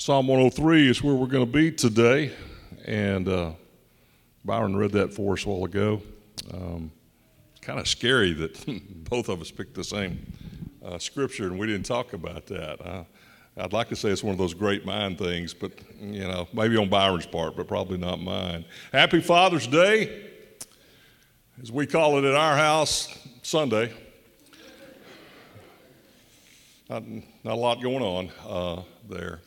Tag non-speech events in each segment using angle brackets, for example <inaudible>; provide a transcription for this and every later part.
Psalm 103 is where we're going to be today. And uh, Byron read that for us a while ago. Um, kind of scary that <laughs> both of us picked the same uh, scripture and we didn't talk about that. Uh, I'd like to say it's one of those great mind things, but, you know, maybe on Byron's part, but probably not mine. Happy Father's Day, as we call it at our house, Sunday. Not, not a lot going on uh, there.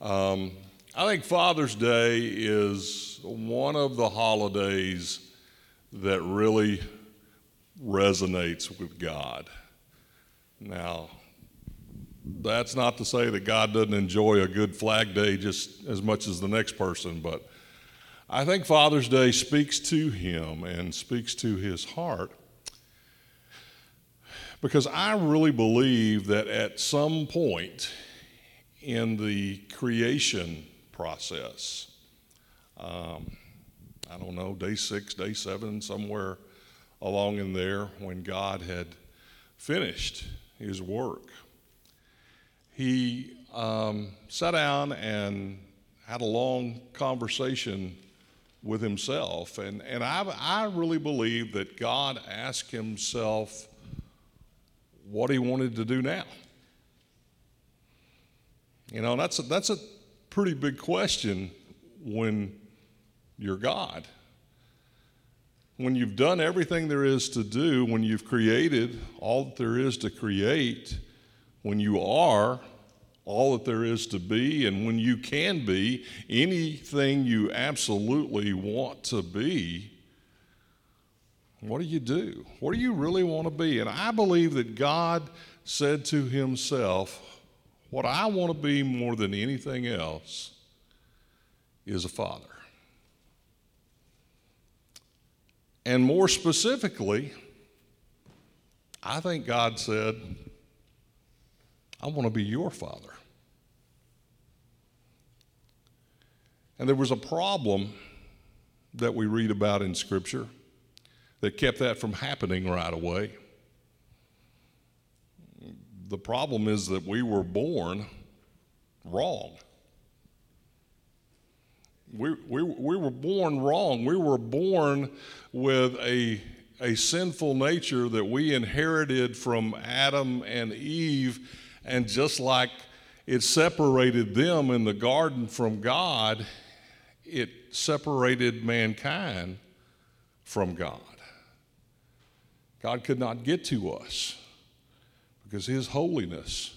Um, I think Father's Day is one of the holidays that really resonates with God. Now, that's not to say that God doesn't enjoy a good flag day just as much as the next person, but I think Father's Day speaks to him and speaks to his heart because I really believe that at some point in the creation process, um, I don't know, day six, day seven, somewhere along in there, when God had finished his work, he um, sat down and had a long conversation with himself. And, and I, I really believe that God asked himself what he wanted to do now. You know, that's a, that's a pretty big question when you're God. When you've done everything there is to do, when you've created all that there is to create, when you are all that there is to be, and when you can be anything you absolutely want to be, what do you do? What do you really want to be? And I believe that God said to himself, What I want to be more than anything else is a father. And more specifically, I think God said, I want to be your father. And there was a problem that we read about in Scripture that kept that from happening right away. The problem is that we were born wrong. We, we, we were born wrong. We were born with a, a sinful nature that we inherited from Adam and Eve. And just like it separated them in the garden from God, it separated mankind from God. God could not get to us because His holiness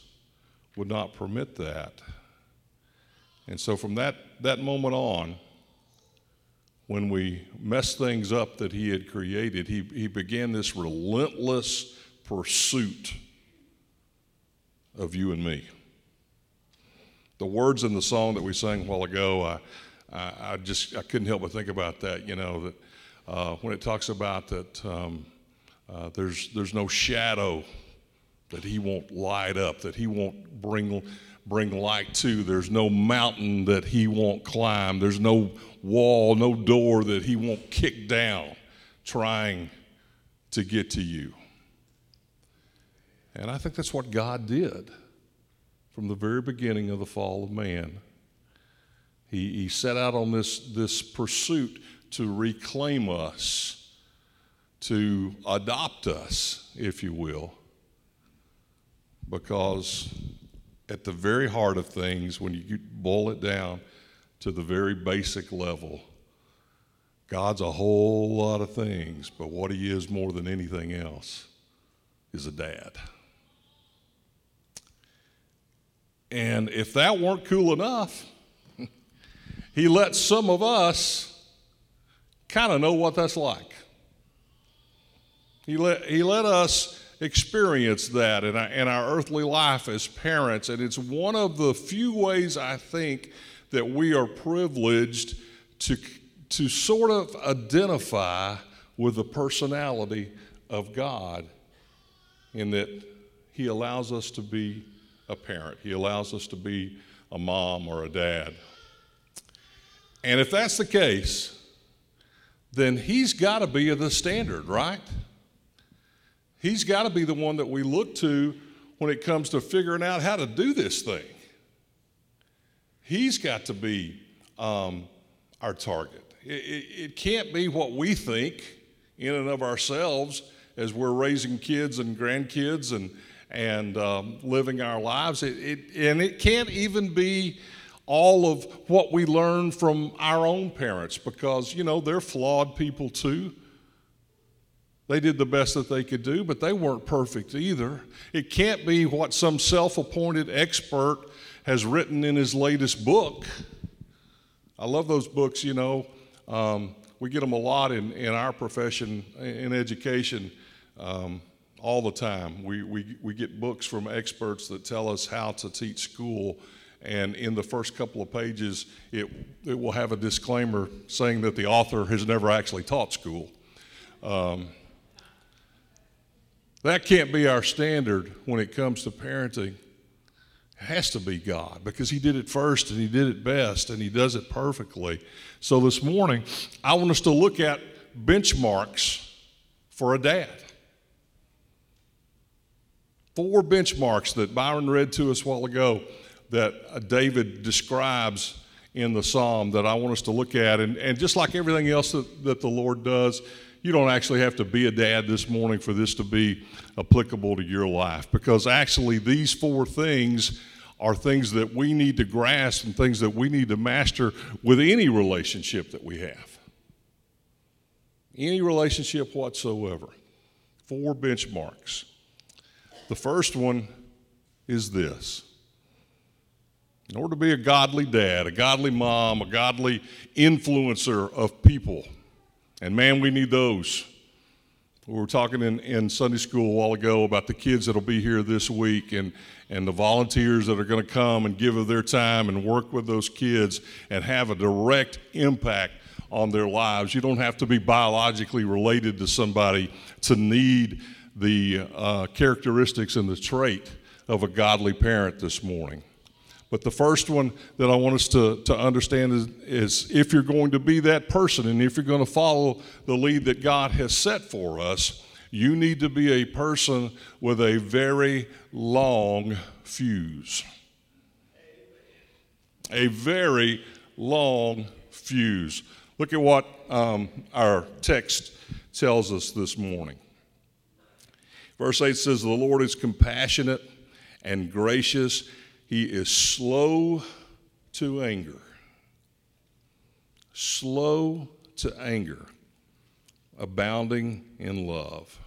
would not permit that. And so, from that, that moment on, when we messed things up that He had created, He, he began this relentless pursuit of you and me. The words in the song that we sang a while ago, I, I, I just I couldn't help but think about that. You know that uh, when it talks about that. Um, uh, there's, there's no shadow that he won't light up, that he won't bring, bring light to. There's no mountain that he won't climb. There's no wall, no door that he won't kick down trying to get to you. And I think that's what God did from the very beginning of the fall of man. He, he set out on this, this pursuit to reclaim us to adopt us, if you will, because at the very heart of things, when you boil it down to the very basic level, God's a whole lot of things, but what He is more than anything else is a dad. And if that weren't cool enough, <laughs> He let some of us kind of know what that's like. He let, he let us experience that in our, in our earthly life as parents. And it's one of the few ways I think that we are privileged to, to sort of identify with the personality of God in that He allows us to be a parent, He allows us to be a mom or a dad. And if that's the case, then He's got to be the standard, right? He's got to be the one that we look to when it comes to figuring out how to do this thing. He's got to be um, our target. It, it, it can't be what we think in and of ourselves as we're raising kids and grandkids and, and um, living our lives. It, it, and it can't even be all of what we learn from our own parents because, you know, they're flawed people too. They did the best that they could do, but they weren't perfect either. It can't be what some self appointed expert has written in his latest book. I love those books, you know. Um, we get them a lot in, in our profession, in education, um, all the time. We, we, we get books from experts that tell us how to teach school. And in the first couple of pages, it, it will have a disclaimer saying that the author has never actually taught school. Um, that can't be our standard when it comes to parenting. It has to be God because He did it first and He did it best and He does it perfectly. So this morning, I want us to look at benchmarks for a dad. Four benchmarks that Byron read to us a while ago that uh, David describes in the psalm that I want us to look at. And, and just like everything else that, that the Lord does, you don't actually have to be a dad this morning for this to be applicable to your life because actually these four things are things that we need to grasp and things that we need to master with any relationship that we have. Any relationship whatsoever. Four benchmarks. The first one is this. In order to be a godly dad, a godly mom, a godly influencer of people, and man, we need those. We were talking in, in Sunday school a while ago about the kids that'll be here this week and, and the volunteers that are going to come and give of their time and work with those kids and have a direct impact on their lives. You don't have to be biologically related to somebody to need the uh, characteristics and the trait of a godly parent this morning. But the first one that I want us to, to understand is, is if you're going to be that person and if you're going to follow the lead that God has set for us, you need to be a person with a very long fuse. A very long fuse. Look at what um, our text tells us this morning. Verse 8 says, The Lord is compassionate and gracious he is slow to anger. Slow to anger, abounding in love.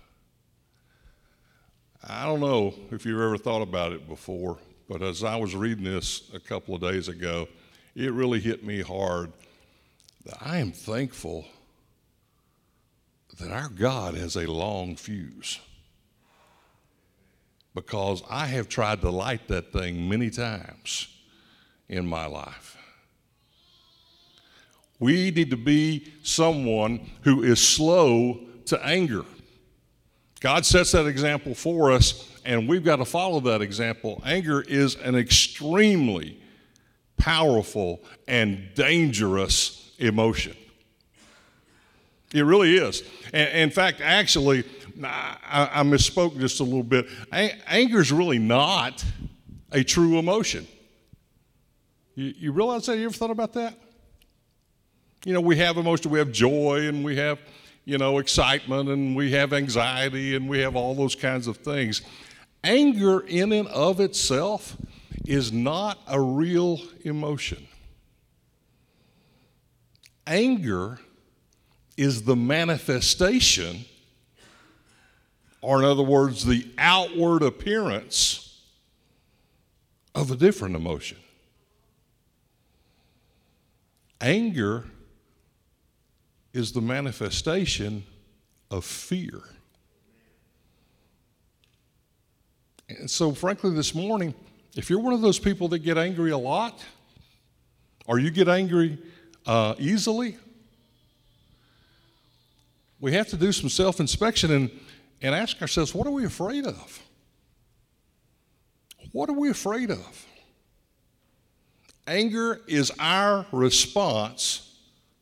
I don't know if you've ever thought about it before, but as I was reading this a couple of days ago, it really hit me hard that I am thankful that our God has a long fuse because I have tried to light that thing many times in my life. We need to be someone who is slow to anger. God sets that example for us, and we've got to follow that example. Anger is an extremely powerful and dangerous emotion. It really is. And, in fact, actually, I, I misspoke just a little bit. anger is really not a true emotion. You, you realize that? You ever thought about that? You know, we have emotion, we have joy, and we have, you know, excitement, and we have anxiety, and we have all those kinds of things. Anger, in and of itself, is not a real emotion. Anger is the manifestation or in other words, the outward appearance of a different emotion. Anger is the manifestation of fear. And so, frankly, this morning, if you're one of those people that get angry a lot, or you get angry uh, easily, we have to do some self inspection and and ask ourselves what are we afraid of? What are we afraid of? Anger is our response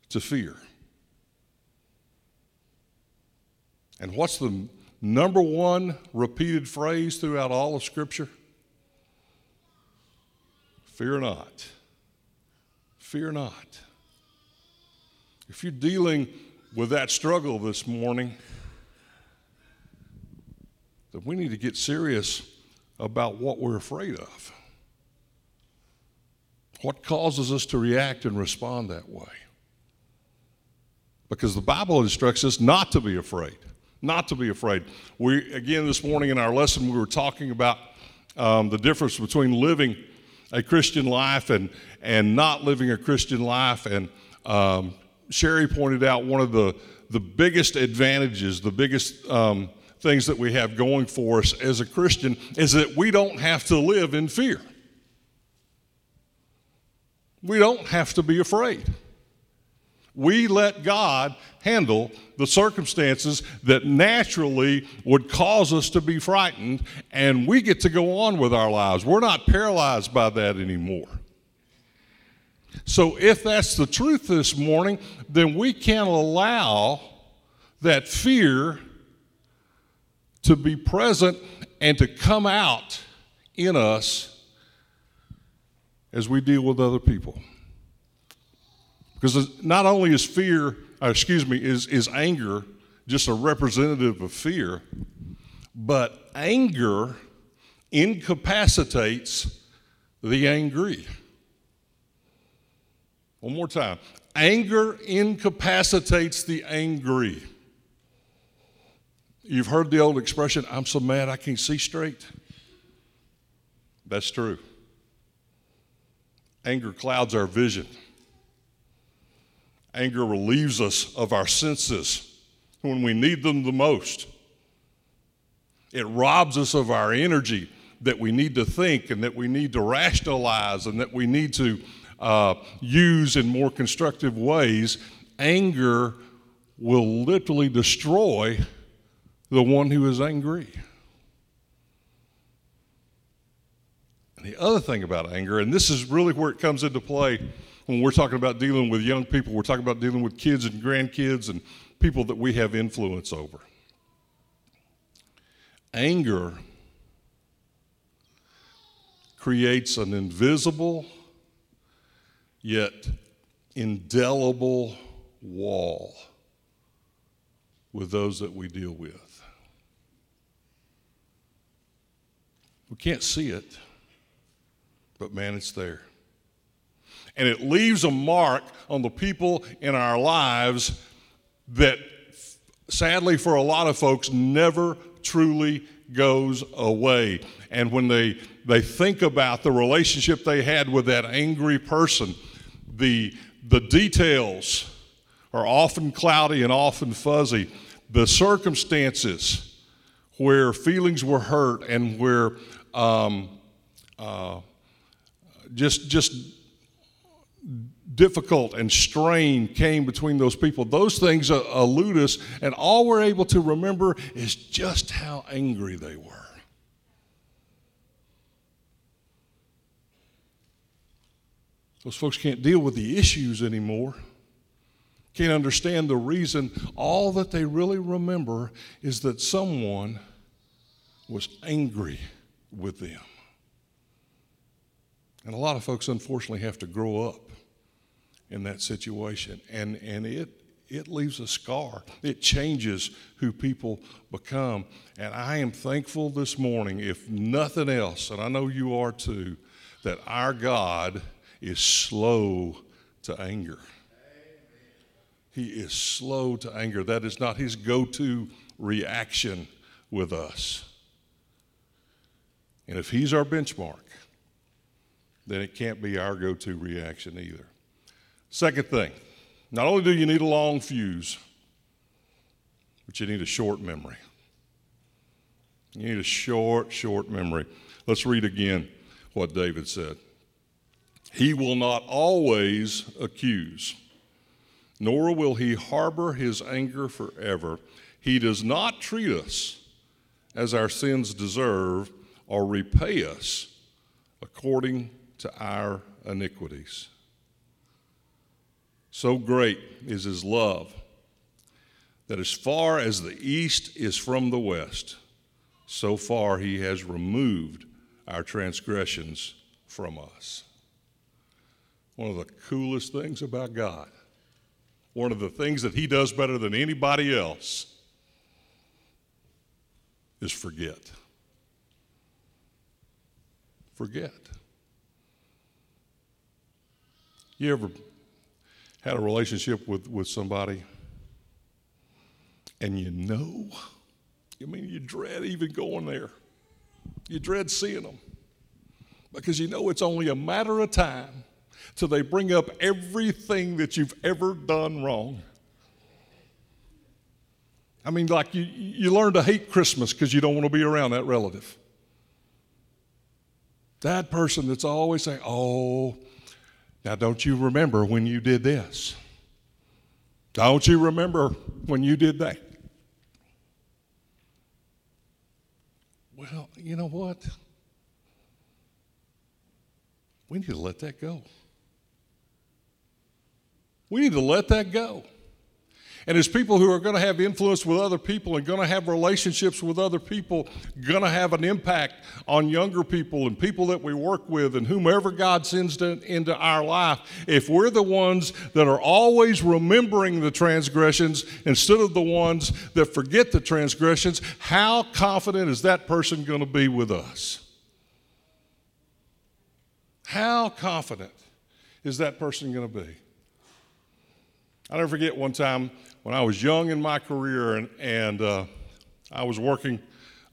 to fear. And what's the number one repeated phrase throughout all of Scripture? Fear not. fear not. If you're dealing with that struggle this morning, then we need to get serious about what we're afraid of. What causes us to react and respond that way? Because the Bible instructs us not to be afraid. Not to be afraid. We, again, this morning in our lesson, we were talking about um, the difference between living a Christian life and, and not living a Christian life. And um, Sherry pointed out one of the, the biggest advantages, the biggest um, things that we have going for us as a Christian is that we don't have to live in fear. We don't have to be afraid. We let God handle the circumstances that naturally would cause us to be frightened, and we get to go on with our lives. We're not paralyzed by that anymore. So, if that's the truth this morning, then we can't allow that fear to be present and to come out in us as we deal with other people. Because not only is fear, uh, excuse me, is, is anger just a representative of fear, but anger incapacitates the angry. One more time. Anger incapacitates the angry. You've heard the old expression, I'm so mad I can't see straight. That's true. Anger clouds our vision. Anger relieves us of our senses when we need them the most. It robs us of our energy that we need to think and that we need to rationalize and that we need to uh, use in more constructive ways. Anger will literally destroy the one who is angry. And the other thing about anger, and this is really where it comes into play when we're talking about dealing with young people, we're talking about dealing with kids and grandkids and people that we have influence over. Anger creates an invisible yet indelible wall with those that we deal with. We can't see it, but man, it's there. And it leaves a mark on the people in our lives that sadly for a lot of folks never truly goes away. And when they they think about the relationship they had with that angry person the the details are often cloudy and often fuzzy. The circumstances where feelings were hurt and where um, uh, just just difficult and strain came between those people, those things elude us, and all we're able to remember is just how angry they were. Those folks can't deal with the issues anymore, can't understand the reason. All that they really remember is that someone was angry with them. And a lot of folks, unfortunately, have to grow up in that situation. And, and it, it leaves a scar, it changes who people become. And I am thankful this morning, if nothing else, and I know you are too, that our God is slow to anger. He is slow to anger. That is not his go to reaction with us. And if he's our benchmark, then it can't be our go to reaction either. Second thing, not only do you need a long fuse, but you need a short memory. You need a short, short memory. Let's read again what David said. He will not always accuse, nor will he harbor his anger forever. He does not treat us as our sins deserve or repay us according to our iniquities. So great is his love that as far as the east is from the west, so far he has removed our transgressions from us. one of the coolest things about God, one of the things that He does better than anybody else, is forget. Forget. You ever had a relationship with, with somebody and you know, I mean, you dread even going there. You dread seeing them because you know it's only a matter of time till they bring up everything that you've ever done wrong. I mean, like you, you learn to hate Christmas because you don't want to be around that relative. That person that's always saying, Oh, now don't you remember when you did this? Don't you remember when you did that? Well, you know what? We need to let that go. We need to let that go. And as people who are going to have influence with other people and going to have relationships with other people, going to have an impact on younger people and people that we work with and whomever God sends to, into our life, if we're the ones that are always remembering the transgressions instead of the ones that forget the transgressions, how confident is that person going to be with us? How confident is that person going to be? I'll never forget one time when I was young in my career and, and uh, I was working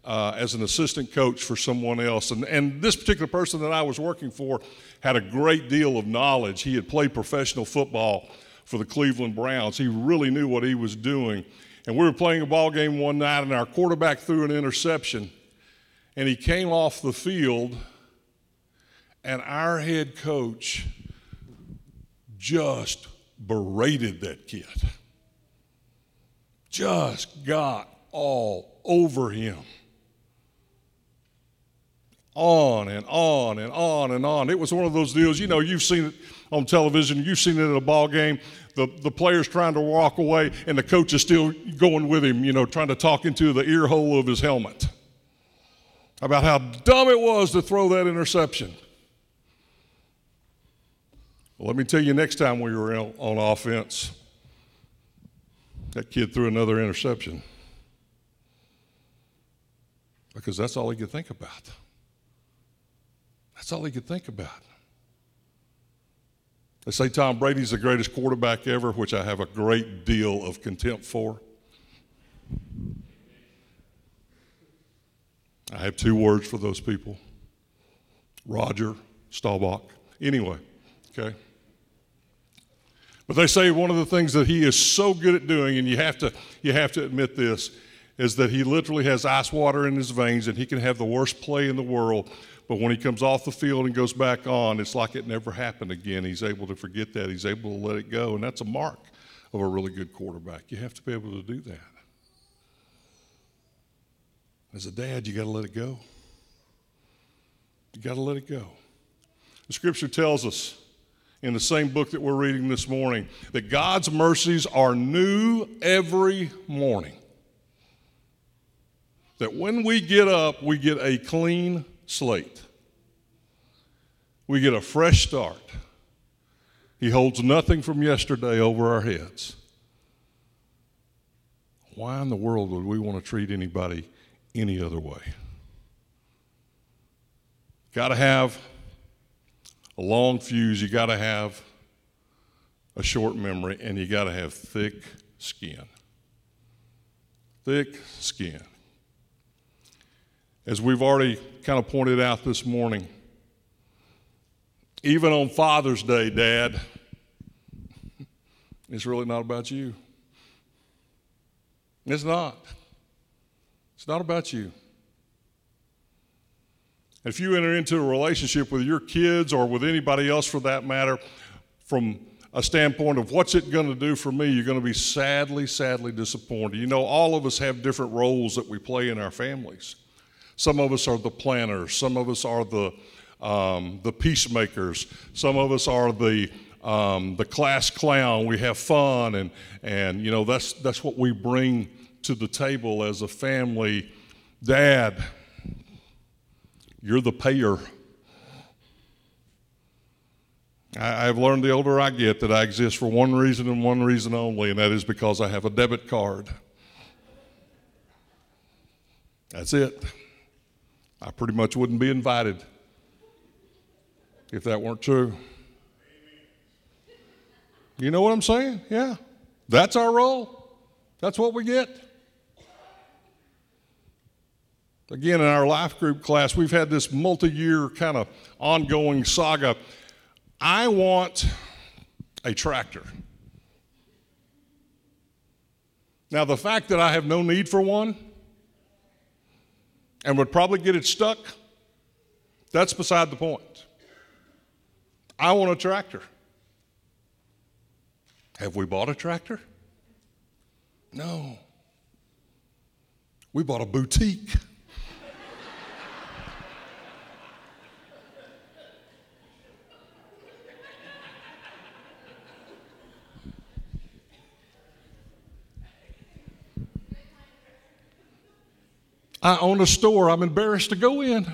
uh, as an assistant coach for someone else. And, and this particular person that I was working for had a great deal of knowledge. He had played professional football for the Cleveland Browns, he really knew what he was doing. And we were playing a ball game one night, and our quarterback threw an interception, and he came off the field, and our head coach just berated that kid just got all over him. On and on and on and on. It was one of those deals, you know, you've seen it on television, you've seen it at a ball game. The, the player's trying to walk away, and the coach is still going with him, you know, trying to talk into the ear hole of his helmet about how dumb it was to throw that interception. Well, let me tell you next time we were on offense, that kid threw another interception because that's all he could think about. That's all he could think about. They say Tom Brady's the greatest quarterback ever, which I have a great deal of contempt for. I have two words for those people Roger Staubach. Anyway, okay. But they say one of the things that he is so good at doing, and you have to, you have to admit this, is that he literally has ice water in his veins and he can have the worst play in the world. But when he comes off the field and goes back on, it's like it never happened again. He's able to forget that. He's able to let it go. And that's a mark of a really good quarterback. You have to be able to do that. As a dad, you got to let it go. You got to let it go. The scripture tells us in the same book that we're reading this morning that God's mercies are new every morning. That when we get up, we get a clean slate, we get a fresh start. He holds nothing from yesterday over our heads. Why in the world would we want to treat anybody any other way? Got to have a long fuse, you got to have a short memory, and you got to have thick skin. Thick skin. As we've already kind of pointed out this morning, even on Father's Day, Dad, <laughs> it's really not about you. It's not. It's not about you. If you enter into a relationship with your kids or with anybody else for that matter, from a standpoint of what's it going to do for me, you're going to be sadly, sadly disappointed. You know, all of us have different roles that we play in our families. Some of us are the planners, some of us are the, um, the peacemakers, some of us are the, um, the class clown. We have fun, and, and you know, that's, that's what we bring to the table as a family. Dad, you're the payer. I, I've learned the older I get that I exist for one reason and one reason only, and that is because I have a debit card. That's it. I pretty much wouldn't be invited if that weren't true. You know what I'm saying? Yeah. That's our role. That's what we get. Again, in our life group class, we've had this multi year kind of ongoing saga. I want a tractor. Now, the fact that I have no need for one and would probably get it stuck, that's beside the point. I want a tractor. Have we bought a tractor? No. We bought a boutique. I own a store I'm embarrassed to go in.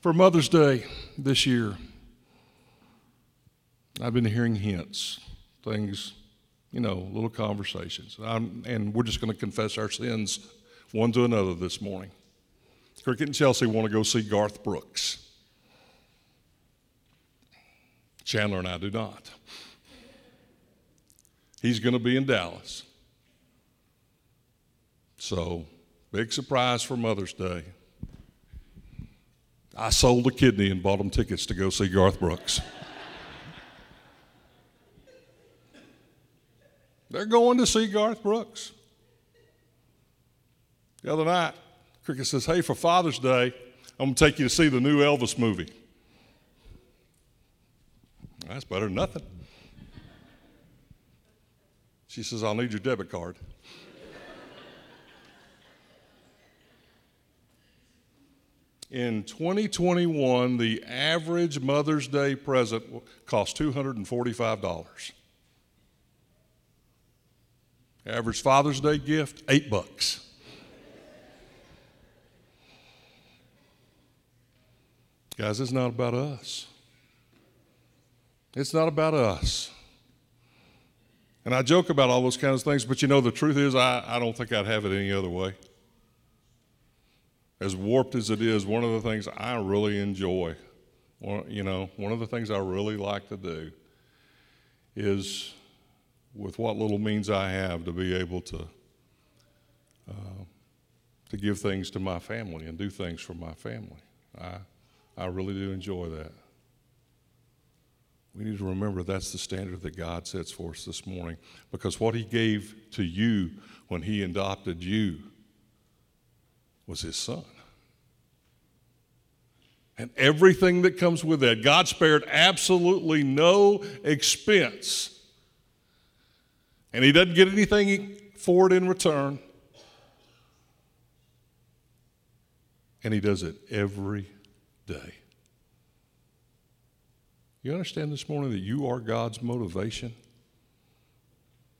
For Mother's Day this year, I've been hearing hints, things, you know, little conversations. I'm, and we're just going to confess our sins one to another this morning. Cricket and Chelsea want to go see Garth Brooks. Chandler and I do not. He's going to be in Dallas. So, big surprise for Mother's Day. I sold a kidney and bought them tickets to go see Garth Brooks. They're going to see Garth Brooks. The other night, Cricket says, Hey, for Father's Day, I'm going to take you to see the new Elvis movie. That's better than nothing. She says, I'll need your debit card. In 2021, the average Mother's Day present cost $245. Average Father's Day gift, eight bucks. Guys, it's not about us. It's not about us. And I joke about all those kinds of things, but you know, the truth is, I, I don't think I'd have it any other way as warped as it is, one of the things I really enjoy, you know, one of the things I really like to do is, with what little means I have, to be able to uh, to give things to my family and do things for my family. I I really do enjoy that. We need to remember that's the standard that God sets for us this morning because what He gave to you when He adopted you was his son. And everything that comes with that. God spared absolutely no expense. And he doesn't get anything for it in return. And he does it every day. You understand this morning that you are God's motivation?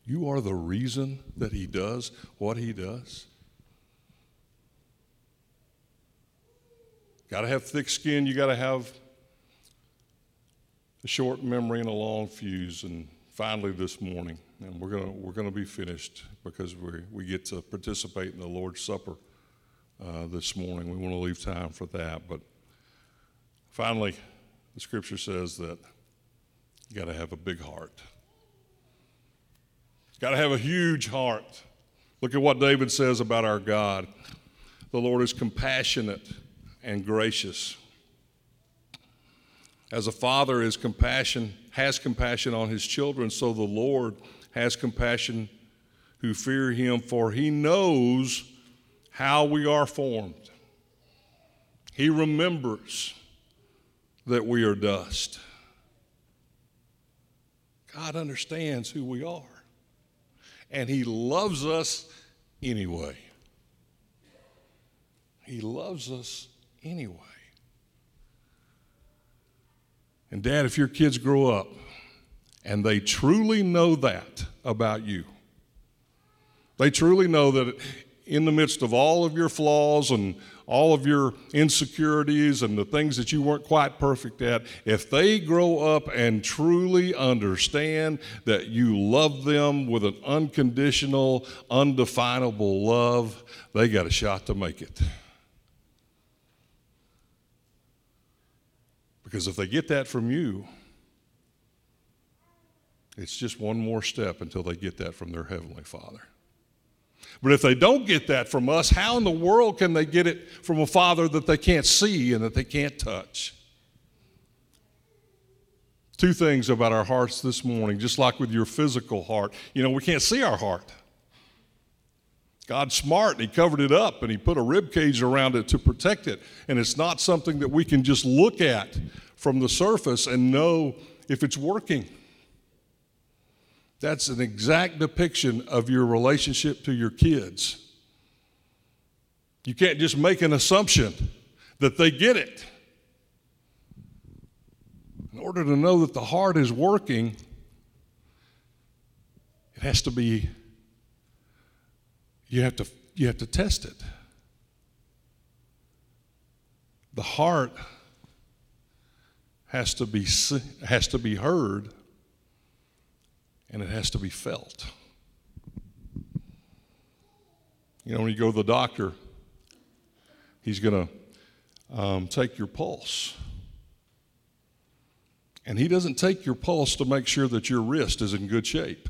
You are the reason that he does what he does. Got to have thick skin. You got to have a short memory and a long fuse. And finally, this morning, and we're gonna we're gonna be finished because we we get to participate in the Lord's Supper uh, this morning. We want to leave time for that, but finally, the Scripture says that you got to have a big heart. Got to have a huge heart. Look at what David says about our God. The Lord is compassionate and gracious. As a father is compassion, has compassion on his children, so the Lord has compassion who fear him, for he knows how we are formed. He remembers that we are dust. God understands who we are, and He loves us anyway. He loves us anyway. And, Dad, if your kids grow up and they truly know that about you, they truly know that in the midst of all of your flaws and all of your insecurities and the things that you weren't quite perfect at, if they grow up and truly understand that you love them with an unconditional, undefinable love, they got a shot to make it. Because if they get that from you, it's just one more step until they get that from their Heavenly Father. But if they don't get that from us, how in the world can they get it from a Father that they can't see and that they can't touch? Two things about our hearts this morning, just like with your physical heart. You know, we can't see our heart. God's smart and He covered it up and He put a rib cage around it to protect it. And it's not something that we can just look at from the surface and know if it's working. That's an exact depiction of your relationship to your kids. You can't just make an assumption that they get it. In order to know that the heart is working, it has to be, you have to, you have to test it. The heart has to be, has to be heard and it has to be felt. You know, when you go to the doctor, he's going to um, take your pulse. And he doesn't take your pulse to make sure that your wrist is in good shape.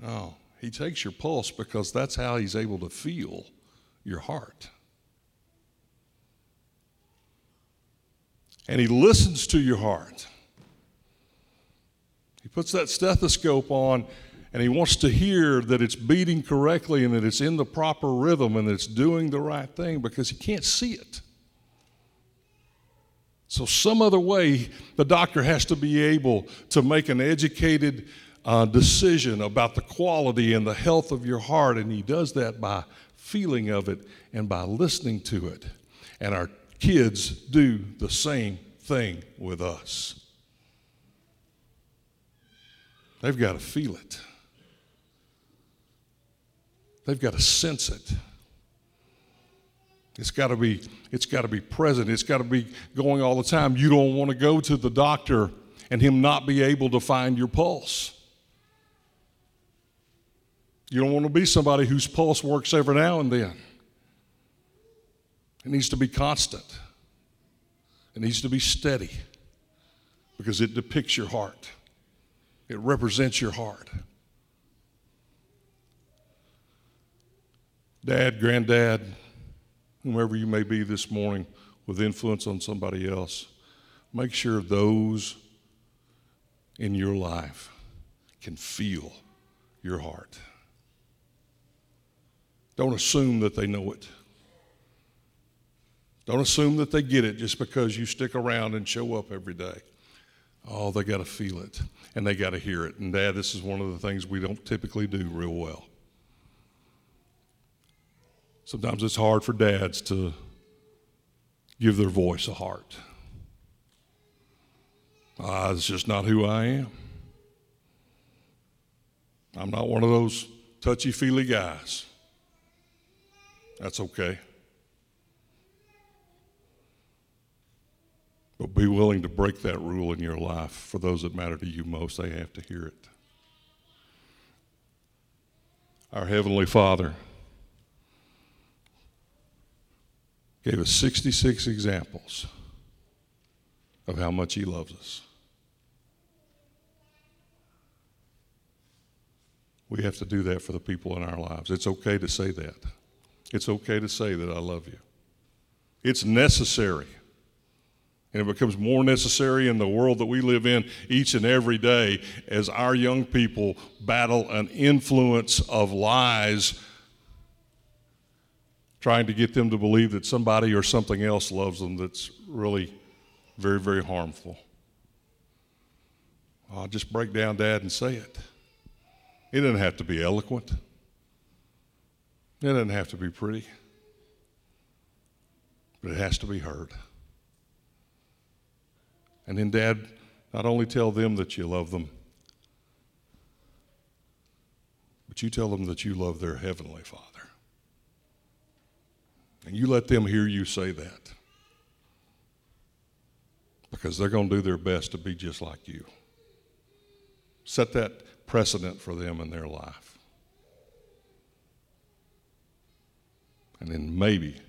No, he takes your pulse because that's how he's able to feel your heart. And he listens to your heart puts that stethoscope on and he wants to hear that it's beating correctly and that it's in the proper rhythm and that it's doing the right thing because he can't see it. So, some other way, the doctor has to be able to make an educated uh, decision about the quality and the health of your heart, and he does that by feeling of it and by listening to it. And our kids do the same thing with us. They've got to feel it. They've got to sense it. It's got to be it's got to be present. It's got to be going all the time. You don't want to go to the doctor and him not be able to find your pulse. You don't want to be somebody whose pulse works every now and then. It needs to be constant. It needs to be steady because it depicts your heart. It represents your heart. Dad, granddad, whomever you may be this morning with influence on somebody else, make sure those in your life can feel your heart. Don't assume that they know it. Don't assume that they get it just because you stick around and show up every day. Oh, they got to feel it and they got to hear it. And, Dad, this is one of the things we don't typically do real well. Sometimes it's hard for dads to give their voice a heart. Ah, it's just not who I am. I'm not one of those touchy feely guys. That's okay. But be willing to break that rule in your life. For those that matter to you most, they have to hear it. Our Heavenly Father gave us 66 examples of how much He loves us. We have to do that for the people in our lives. It's okay to say that. It's okay to say that I love you. It's necessary and it becomes more necessary in the world that we live in each and every day as our young people battle an influence of lies trying to get them to believe that somebody or something else loves them that's really very, very harmful. I'll just break down, Dad, and say it. It doesn't have to be eloquent, it doesn't have to be pretty, but it has to be heard. And then, Dad, not only tell them that you love them, But you tell them that you love their heavenly Father. And you let them hear you say that. Because they're going to do their best to be just like you. Set that precedent for them in their life. And then maybe,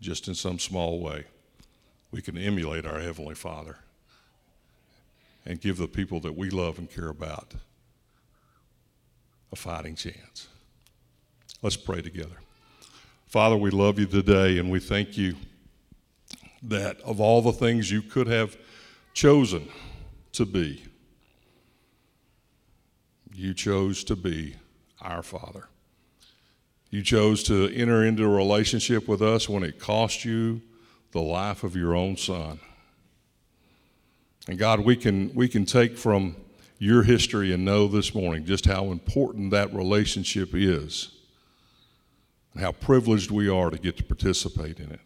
just in some small way, we can emulate our Heavenly Father and give the people that we love and care about a fighting chance. Let's pray together. Father, we love you today and we thank you that of all the things you could have chosen to be, you chose to be our Father. You chose to enter into a relationship with us when it cost you the life of your own son. And God, we can, we can take from your history and know this morning just how important that relationship is and how privileged we are to get to participate in it.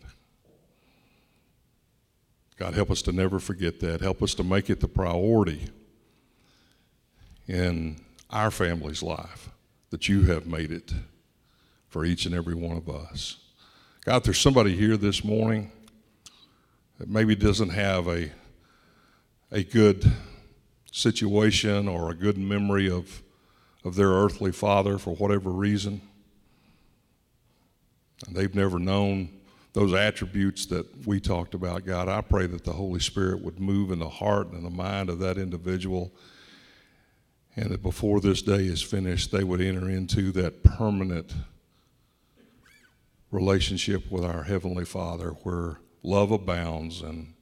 God, help us to never forget that. Help us to make it the priority in our family's life that you have made it for each and every one of us. God, there's somebody here this morning that maybe doesn't have a, a good situation or a good memory of, of their earthly father for whatever reason. And they've never known those attributes that we talked about, God, I pray that the Holy Spirit would move in the heart and the mind of that individual, and that before this day is finished, they would enter into that permanent relationship with our Heavenly Father where love abounds and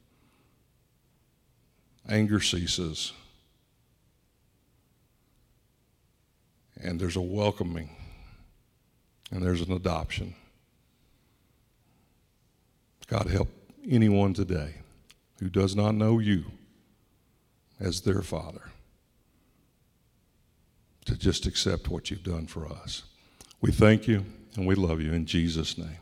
anger ceases. And there's a welcoming and there's an adoption. God, help anyone today who does not know you as their Father to just accept what you've done for us. We thank you and we love you in Jesus' name.